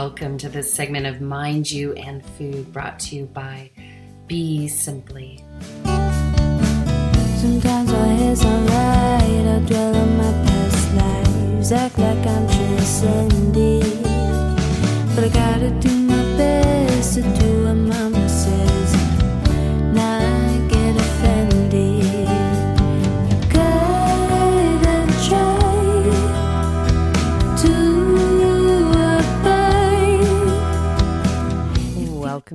welcome to this segment of Mind You and Food brought to you by Be Simply. Sometimes our head's alright, I dwell on my past lives, act like I'm transcending. But I gotta do my best to do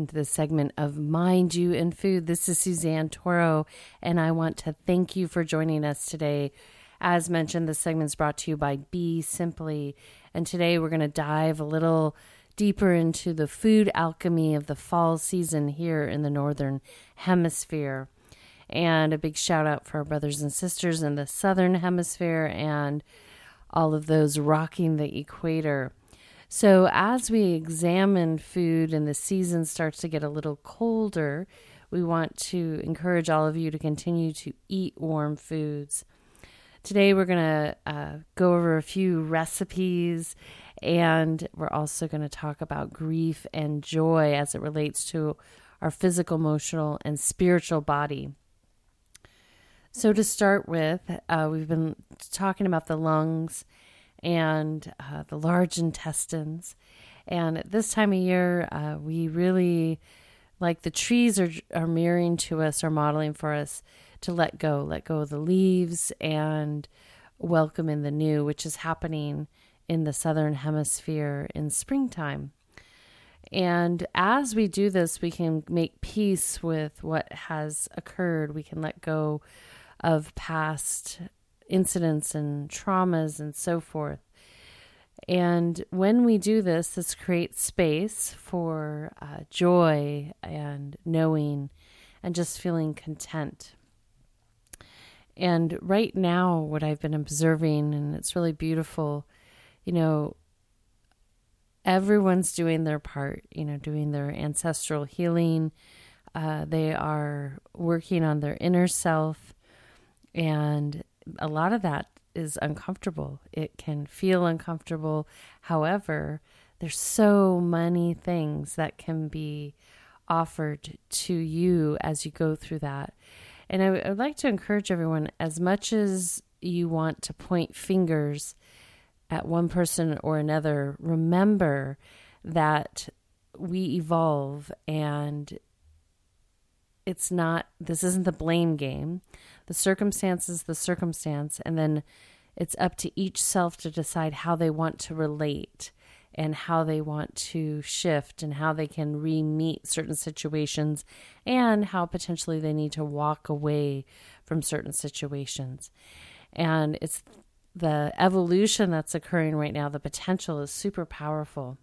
Welcome to the segment of Mind You and Food. This is Suzanne Toro, and I want to thank you for joining us today. As mentioned, this segment is brought to you by Be Simply, and today we're going to dive a little deeper into the food alchemy of the fall season here in the Northern Hemisphere. And a big shout out for our brothers and sisters in the Southern Hemisphere and all of those rocking the equator. So, as we examine food and the season starts to get a little colder, we want to encourage all of you to continue to eat warm foods. Today, we're going to uh, go over a few recipes and we're also going to talk about grief and joy as it relates to our physical, emotional, and spiritual body. So, to start with, uh, we've been talking about the lungs and uh, the large intestines. And at this time of year, uh, we really, like the trees are, are mirroring to us, are modeling for us to let go, let go of the leaves and welcome in the new, which is happening in the southern hemisphere in springtime. And as we do this, we can make peace with what has occurred. We can let go of past incidents and traumas and so forth. And when we do this, this creates space for uh, joy and knowing and just feeling content. And right now, what I've been observing, and it's really beautiful, you know, everyone's doing their part, you know, doing their ancestral healing. Uh, they are working on their inner self. And a lot of that is uncomfortable. It can feel uncomfortable. However, there's so many things that can be offered to you as you go through that. And I would like to encourage everyone as much as you want to point fingers at one person or another, remember that we evolve and it's not, this isn't the blame game. The circumstance is the circumstance. And then it's up to each self to decide how they want to relate and how they want to shift and how they can re meet certain situations and how potentially they need to walk away from certain situations. And it's the evolution that's occurring right now, the potential is super powerful.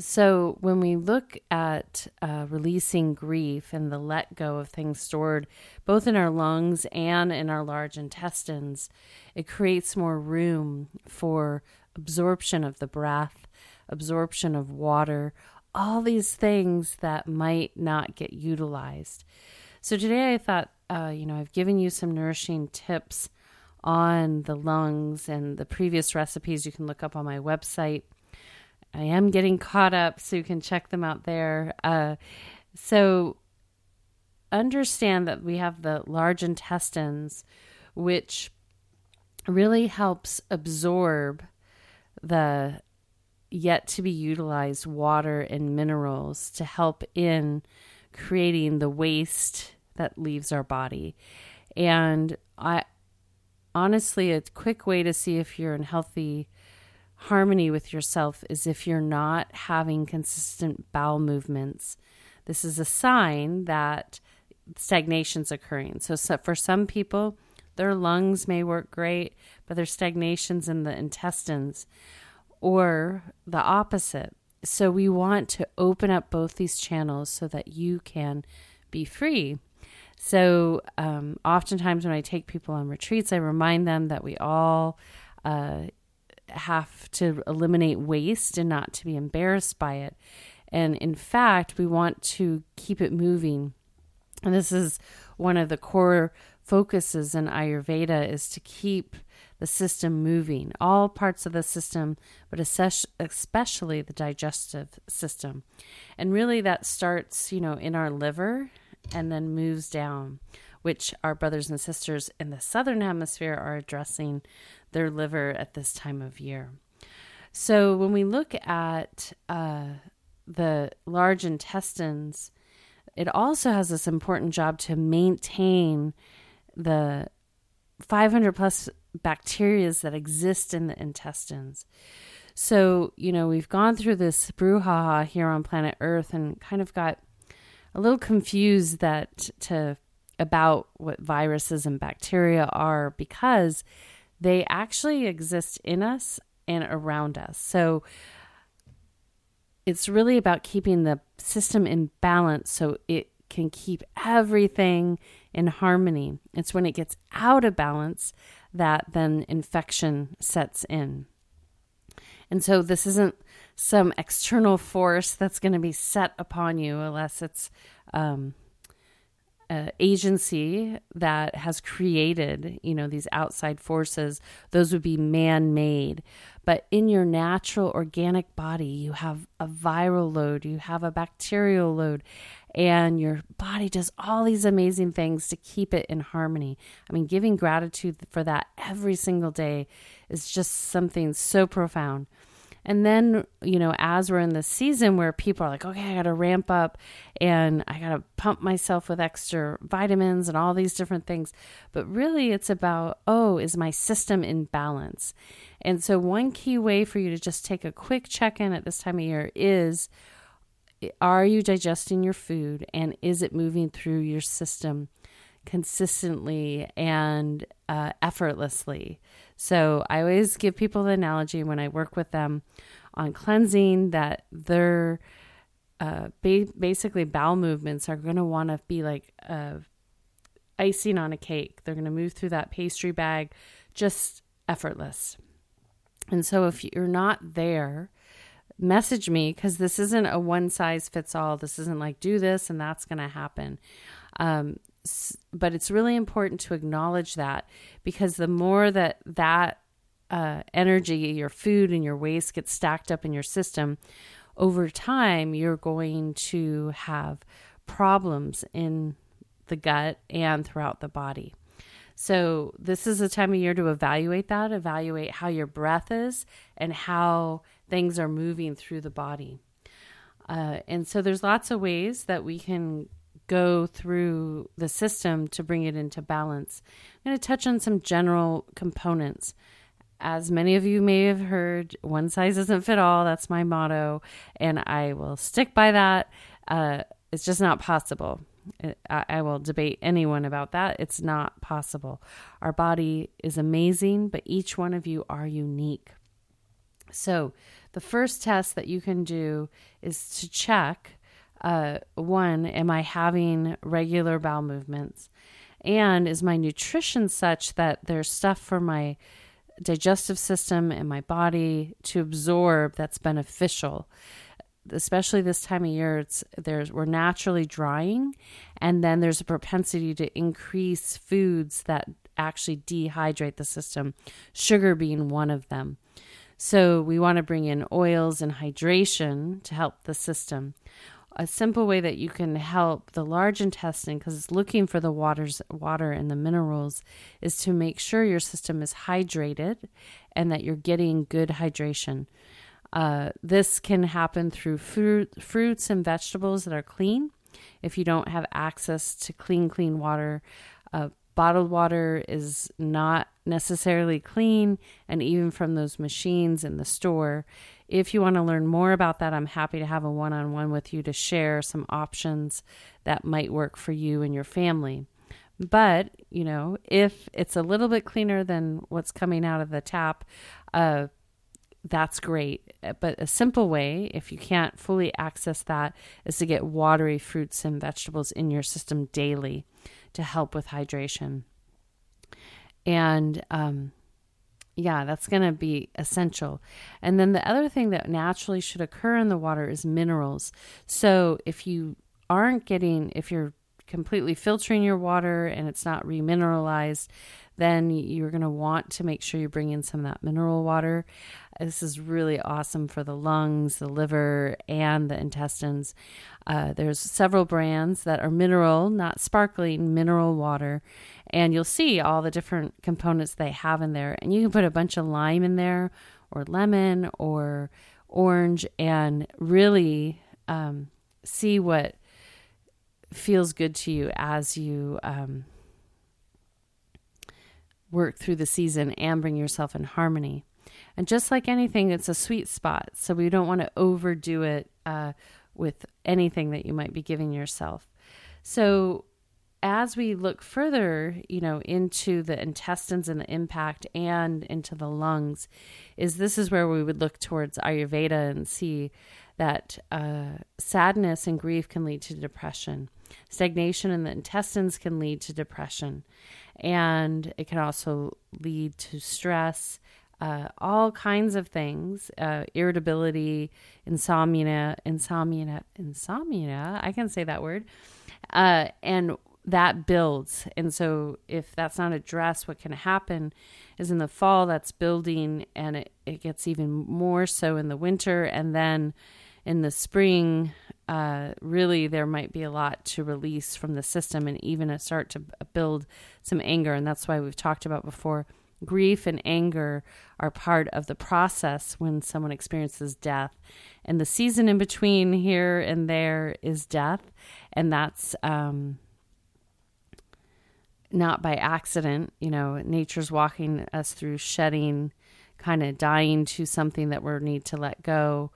So, when we look at uh, releasing grief and the let go of things stored both in our lungs and in our large intestines, it creates more room for absorption of the breath, absorption of water, all these things that might not get utilized. So, today I thought, uh, you know, I've given you some nourishing tips on the lungs and the previous recipes you can look up on my website. I am getting caught up, so you can check them out there. Uh, so, understand that we have the large intestines, which really helps absorb the yet to be utilized water and minerals to help in creating the waste that leaves our body. And I honestly, a quick way to see if you're in healthy harmony with yourself is if you're not having consistent bowel movements. This is a sign that stagnation's occurring. So, so for some people, their lungs may work great, but there's stagnations in the intestines, or the opposite. So, we want to open up both these channels so that you can be free. So, um, oftentimes when I take people on retreats, I remind them that we all uh, have to eliminate waste and not to be embarrassed by it. And in fact, we want to keep it moving. And this is one of the core focuses in Ayurveda is to keep the system moving, all parts of the system, but especially the digestive system. And really, that starts, you know, in our liver and then moves down, which our brothers and sisters in the southern hemisphere are addressing their liver at this time of year. So when we look at uh, the large intestines, it also has this important job to maintain the 500 plus bacteria that exist in the intestines. So, you know, we've gone through this brouhaha here on planet Earth and kind of got a little confused that to about what viruses and bacteria are because they actually exist in us and around us. So it's really about keeping the system in balance so it can keep everything in harmony. It's when it gets out of balance that then infection sets in. And so this isn't some external force that's going to be set upon you unless it's um, agency that has created, you know, these outside forces. Those would be man-made. But in your natural organic body, you have a viral load, you have a bacterial load, and your body does all these amazing things to keep it in harmony. I mean, giving gratitude for that every single day is just something so profound. And then, you know, as we're in the season where people are like, okay, I got to ramp up and I got to pump myself with extra vitamins and all these different things. But really, it's about, oh, is my system in balance? And so, one key way for you to just take a quick check in at this time of year is are you digesting your food and is it moving through your system consistently and uh, effortlessly? So I always give people the analogy when I work with them on cleansing that their uh, ba- basically bowel movements are going to want to be like uh, icing on a cake. They're going to move through that pastry bag just effortless. And so if you're not there, message me because this isn't a one size fits all. This isn't like do this and that's going to happen. Um, but it's really important to acknowledge that because the more that that uh, energy, your food and your waste gets stacked up in your system, over time you're going to have problems in the gut and throughout the body. So, this is a time of year to evaluate that, evaluate how your breath is and how things are moving through the body. Uh, and so, there's lots of ways that we can go through the system to bring it into balance. I'm going to touch on some general components. As many of you may have heard, one size doesn't fit all. That's my motto, and I will stick by that. Uh, it's just not possible. I, I will debate anyone about that. It's not possible. Our body is amazing, but each one of you are unique. So, the first test that you can do is to check uh, one, am I having regular bowel movements? And is my nutrition such that there's stuff for my digestive system and my body to absorb that's beneficial? Especially this time of year, it's there's we're naturally drying, and then there's a propensity to increase foods that actually dehydrate the system, sugar being one of them. So we want to bring in oils and hydration to help the system a simple way that you can help the large intestine because it's looking for the waters water and the minerals is to make sure your system is hydrated and that you're getting good hydration. Uh, this can happen through fruit, fruits and vegetables that are clean. If you don't have access to clean clean water uh, bottled water is not necessarily clean and even from those machines in the store if you want to learn more about that, I'm happy to have a one on one with you to share some options that might work for you and your family. But, you know, if it's a little bit cleaner than what's coming out of the tap, uh, that's great. But a simple way, if you can't fully access that, is to get watery fruits and vegetables in your system daily to help with hydration. And um, yeah, that's going to be essential. And then the other thing that naturally should occur in the water is minerals. So if you aren't getting, if you're completely filtering your water and it's not remineralized, then you're going to want to make sure you bring in some of that mineral water. This is really awesome for the lungs, the liver, and the intestines. Uh, there's several brands that are mineral, not sparkling, mineral water. And you'll see all the different components they have in there. And you can put a bunch of lime in there, or lemon, or orange, and really um, see what feels good to you as you um, work through the season and bring yourself in harmony. And just like anything, it's a sweet spot. So we don't want to overdo it uh, with anything that you might be giving yourself. So as we look further, you know, into the intestines and the impact and into the lungs, is this is where we would look towards Ayurveda and see that uh, sadness and grief can lead to depression. Stagnation in the intestines can lead to depression, and it can also lead to stress, uh, all kinds of things, uh, irritability, insomnia, insomnia, insomnia. I can say that word, uh, and that builds. And so, if that's not addressed, what can happen is in the fall that's building, and it, it gets even more so in the winter, and then in the spring, uh, really there might be a lot to release from the system and even a start to build some anger. And that's why we've talked about before grief and anger are part of the process when someone experiences death. And the season in between here and there is death. And that's um, not by accident. You know, nature's walking us through shedding, kind of dying to something that we need to let go.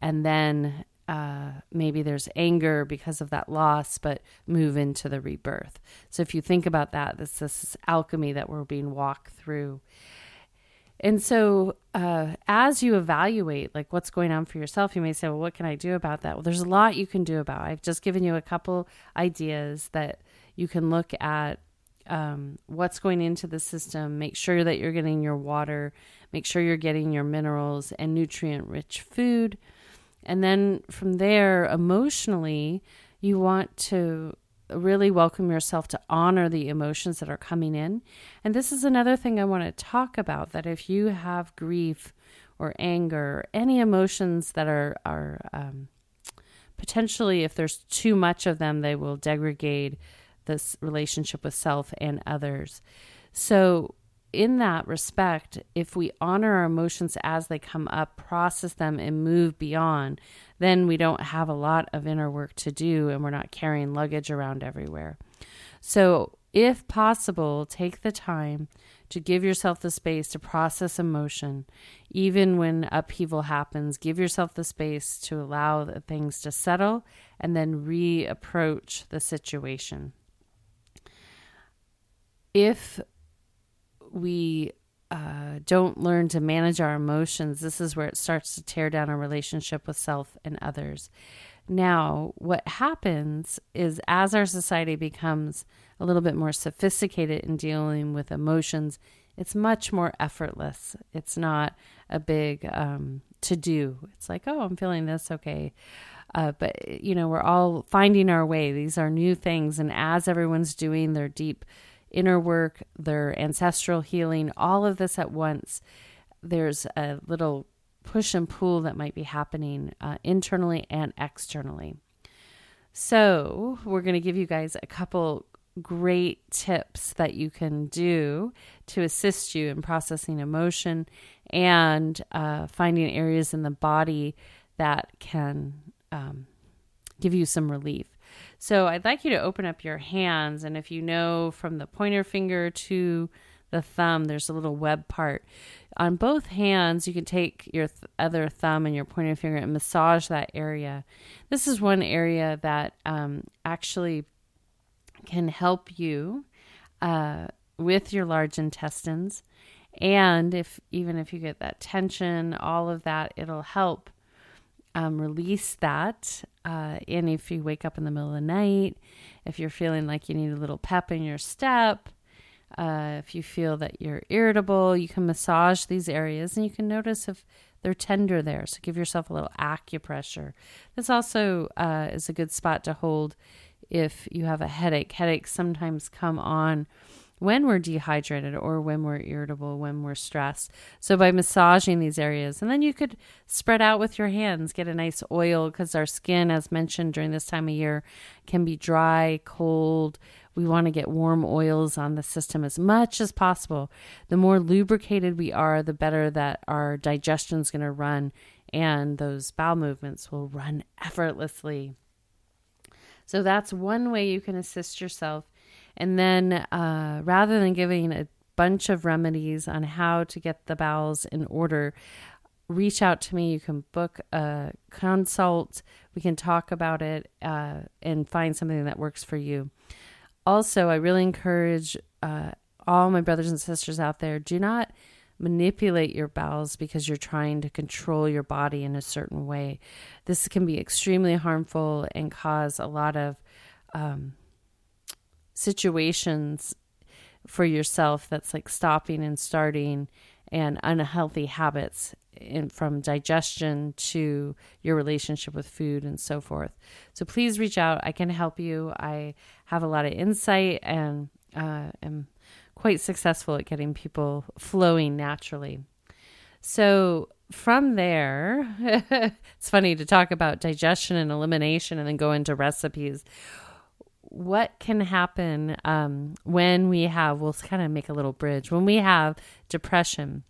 And then uh, maybe there's anger because of that loss, but move into the rebirth. So if you think about that, this this alchemy that we're being walked through. And so, uh, as you evaluate like what's going on for yourself, you may say, "Well, what can I do about that?" Well, there's a lot you can do about. It. I've just given you a couple ideas that you can look at um, what's going into the system. Make sure that you're getting your water. Make sure you're getting your minerals and nutrient-rich food and then from there, emotionally, you want to really welcome yourself to honor the emotions that are coming in. And this is another thing I want to talk about that if you have grief or anger, or any emotions that are, are um, potentially, if there's too much of them, they will degrade this relationship with self and others. So, in that respect, if we honor our emotions as they come up, process them, and move beyond, then we don't have a lot of inner work to do and we're not carrying luggage around everywhere. So, if possible, take the time to give yourself the space to process emotion. Even when upheaval happens, give yourself the space to allow the things to settle and then reapproach the situation. If we uh, don't learn to manage our emotions, this is where it starts to tear down our relationship with self and others. Now, what happens is as our society becomes a little bit more sophisticated in dealing with emotions, it's much more effortless. It's not a big um, to do. It's like, oh, I'm feeling this, okay. Uh, but, you know, we're all finding our way. These are new things. And as everyone's doing their deep inner work, their ancestral healing, all of this at once, there's a little push and pull that might be happening uh, internally and externally. So, we're going to give you guys a couple great tips that you can do to assist you in processing emotion and uh, finding areas in the body that can um, give you some relief. So I'd like you to open up your hands. And if you know from the pointer finger to the thumb, there's a little web part. On both hands, you can take your th- other thumb and your pointer finger and massage that area. This is one area that um, actually can help you uh, with your large intestines. And if even if you get that tension, all of that, it'll help um, release that. Uh, and if you wake up in the middle of the night, if you're feeling like you need a little pep in your step, uh, if you feel that you're irritable, you can massage these areas and you can notice if they're tender there. So give yourself a little acupressure. This also uh, is a good spot to hold if you have a headache. Headaches sometimes come on when we're dehydrated or when we're irritable, when we're stressed. So by massaging these areas, and then you could spread out with your hands, get a nice oil because our skin, as mentioned during this time of year, can be dry, cold. We want to get warm oils on the system as much as possible. The more lubricated we are, the better that our digestion is going to run and those bowel movements will run effortlessly. So that's one way you can assist yourself and then uh, rather than giving a bunch of remedies on how to get the bowels in order, reach out to me. You can book a consult. We can talk about it uh, and find something that works for you. Also, I really encourage uh, all my brothers and sisters out there do not manipulate your bowels because you're trying to control your body in a certain way. This can be extremely harmful and cause a lot of um, situations for yourself that's like stopping and starting and unhealthy habits in, from digestion to your relationship with food and so forth. So please reach out. I can help you. I have a lot of insight and uh, am quite successful at getting people flowing naturally. So from there, it's funny to talk about digestion and elimination and then go into recipes what can happen um, when we have, we'll kind of make a little bridge, when we have depression,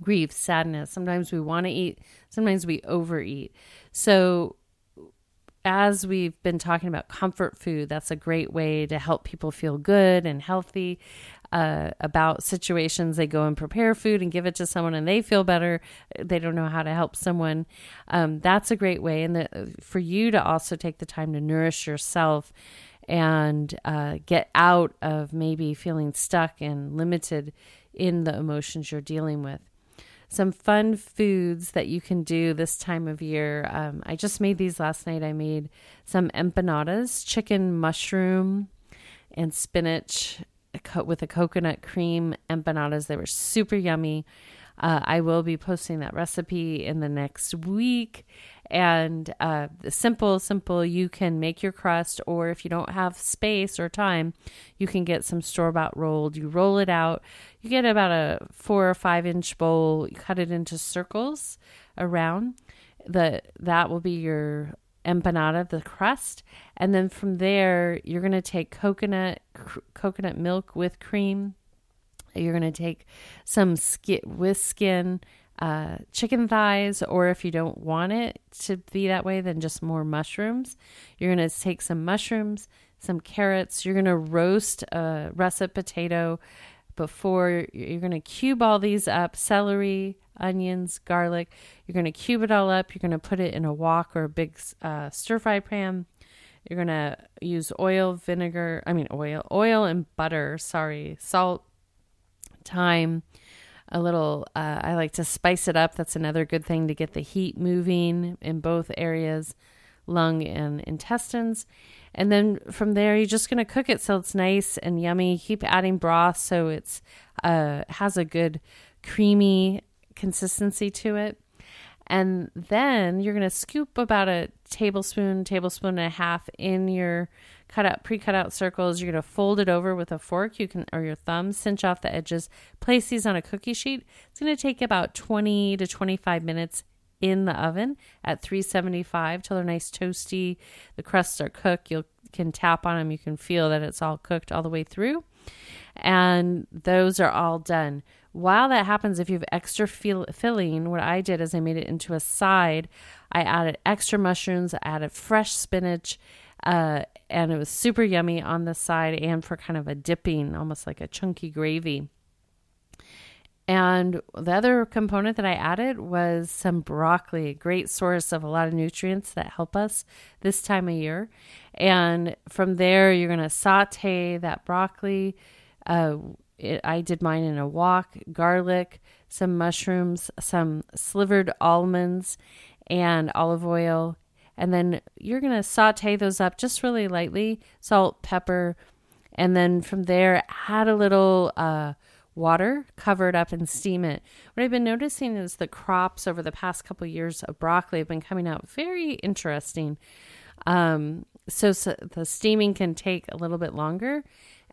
grief, sadness. Sometimes we want to eat, sometimes we overeat. So, as we've been talking about comfort food, that's a great way to help people feel good and healthy uh, about situations. They go and prepare food and give it to someone, and they feel better. They don't know how to help someone. Um, that's a great way, and the, for you to also take the time to nourish yourself and uh, get out of maybe feeling stuck and limited in the emotions you're dealing with. Some fun foods that you can do this time of year. Um, I just made these last night. I made some empanadas, chicken, mushroom, and spinach with a coconut cream empanadas. They were super yummy. Uh, I will be posting that recipe in the next week and uh, simple, simple. You can make your crust, or if you don't have space or time, you can get some store bought rolled. You roll it out. You get about a four or five inch bowl. You cut it into circles around. The that will be your empanada, the crust, and then from there you're going to take coconut cr- coconut milk with cream. You're going to take some skin with skin uh, chicken thighs, or if you don't want it to be that way, then just more mushrooms. You're going to take some mushrooms, some carrots. You're going to roast a russet potato before you're going to cube all these up celery, onions, garlic. You're going to cube it all up. You're going to put it in a wok or a big uh, stir fry pan. You're going to use oil, vinegar, I mean, oil, oil and butter, sorry, salt, thyme a little uh, i like to spice it up. That's another good thing to get the heat moving in both areas lung and intestines. And then from there you're just going to cook it so it's nice and yummy. Keep adding broth so it's uh, has a good creamy consistency to it. And then you're going to scoop about a tablespoon tablespoon and a half in your cut out pre-cut out circles. You're going to fold it over with a fork. You can or your thumb cinch off the edges. Place these on a cookie sheet. It's going to take about 20 to 25 minutes in the oven at 375 till they're nice toasty. The crusts are cooked. You can tap on them. You can feel that it's all cooked all the way through. And those are all done. While that happens, if you have extra fill- filling, what I did is I made it into a side. I added extra mushrooms, I added fresh spinach, uh, and it was super yummy on the side and for kind of a dipping, almost like a chunky gravy. And the other component that I added was some broccoli, a great source of a lot of nutrients that help us this time of year. And from there, you're going to saute that broccoli. Uh, it, I did mine in a wok, garlic, some mushrooms, some slivered almonds, and olive oil and then you're going to saute those up just really lightly salt, pepper, and then from there, add a little uh, water, cover it up, and steam it. What I've been noticing is the crops over the past couple years of broccoli have been coming out very interesting. Um, so, so the steaming can take a little bit longer,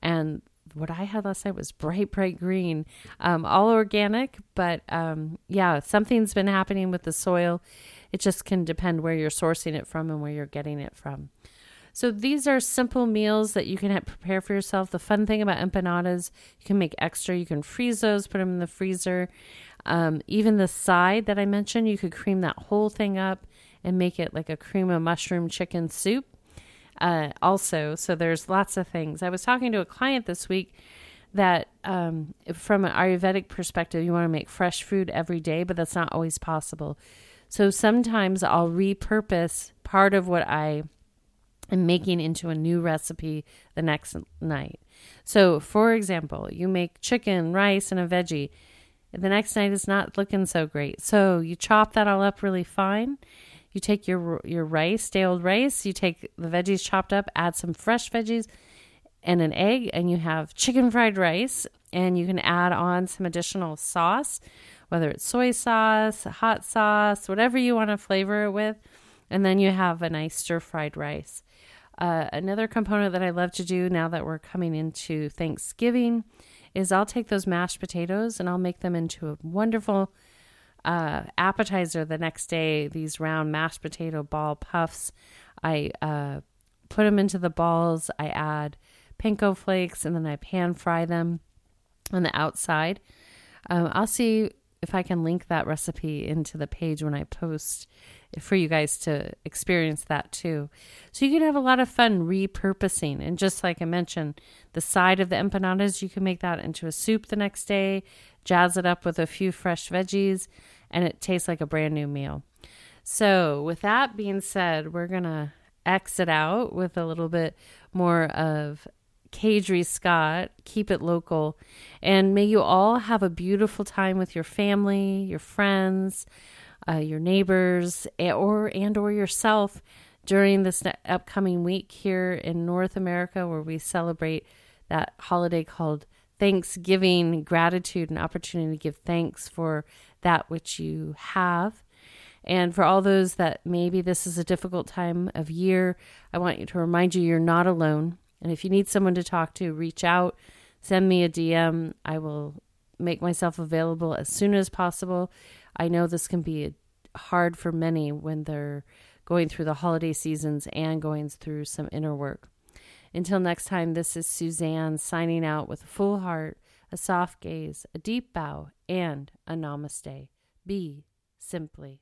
and what I had last night was bright, bright green, um, all organic. But um, yeah, something's been happening with the soil. It just can depend where you're sourcing it from and where you're getting it from. So these are simple meals that you can prepare for yourself. The fun thing about empanadas, you can make extra. You can freeze those, put them in the freezer. Um, even the side that I mentioned, you could cream that whole thing up and make it like a cream of mushroom chicken soup. Uh, also, so there's lots of things. I was talking to a client this week that, um, from an Ayurvedic perspective, you want to make fresh food every day, but that's not always possible. So sometimes I'll repurpose part of what I am making into a new recipe the next night. So, for example, you make chicken, rice, and a veggie. The next night is not looking so great. So you chop that all up really fine you take your your rice, stale rice, you take the veggies chopped up, add some fresh veggies and an egg and you have chicken fried rice and you can add on some additional sauce, whether it's soy sauce, hot sauce, whatever you want to flavor it with, and then you have a nice stir fried rice. Uh, another component that I love to do now that we're coming into Thanksgiving is I'll take those mashed potatoes and I'll make them into a wonderful uh, appetizer the next day, these round mashed potato ball puffs. I uh, put them into the balls. I add panko flakes and then I pan fry them on the outside. Um, I'll see if I can link that recipe into the page when I post for you guys to experience that too. So you can have a lot of fun repurposing. And just like I mentioned, the side of the empanadas, you can make that into a soup the next day, jazz it up with a few fresh veggies, and it tastes like a brand new meal. So, with that being said, we're going to exit out with a little bit more of Kadri Scott, keep it local. And may you all have a beautiful time with your family, your friends, uh, your neighbors, or and or yourself during this upcoming week here in North America, where we celebrate that holiday called Thanksgiving, gratitude, and opportunity to give thanks for that which you have. And for all those that maybe this is a difficult time of year, I want you to remind you you're not alone. And if you need someone to talk to, reach out, send me a DM. I will make myself available as soon as possible. I know this can be hard for many when they're going through the holiday seasons and going through some inner work. Until next time, this is Suzanne signing out with a full heart, a soft gaze, a deep bow, and a namaste. Be simply.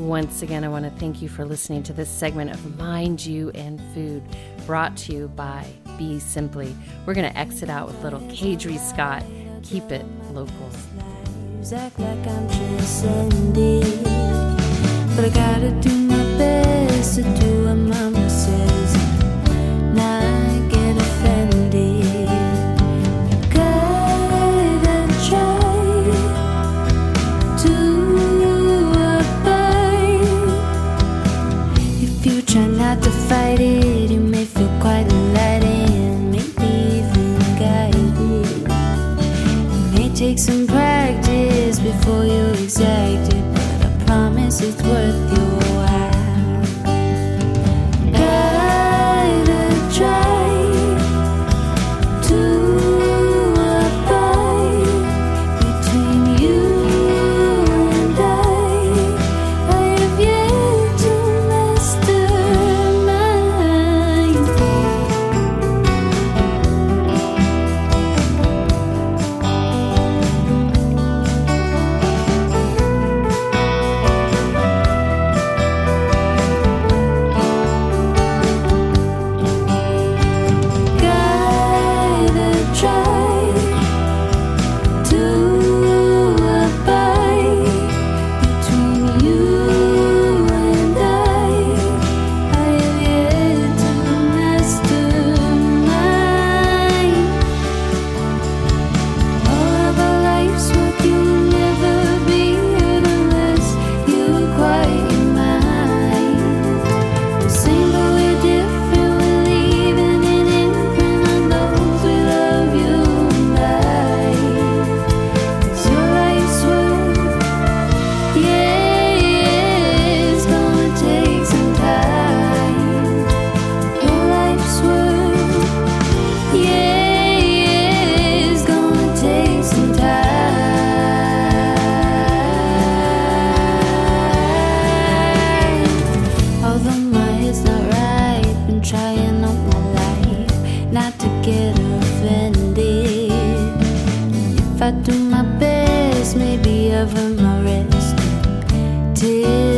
Once again, I want to thank you for listening to this segment of Mind You and Food brought to you by Be Simply. We're going to exit out with little Kadri Scott. Keep it local. But I gotta do my best to do Do my best, maybe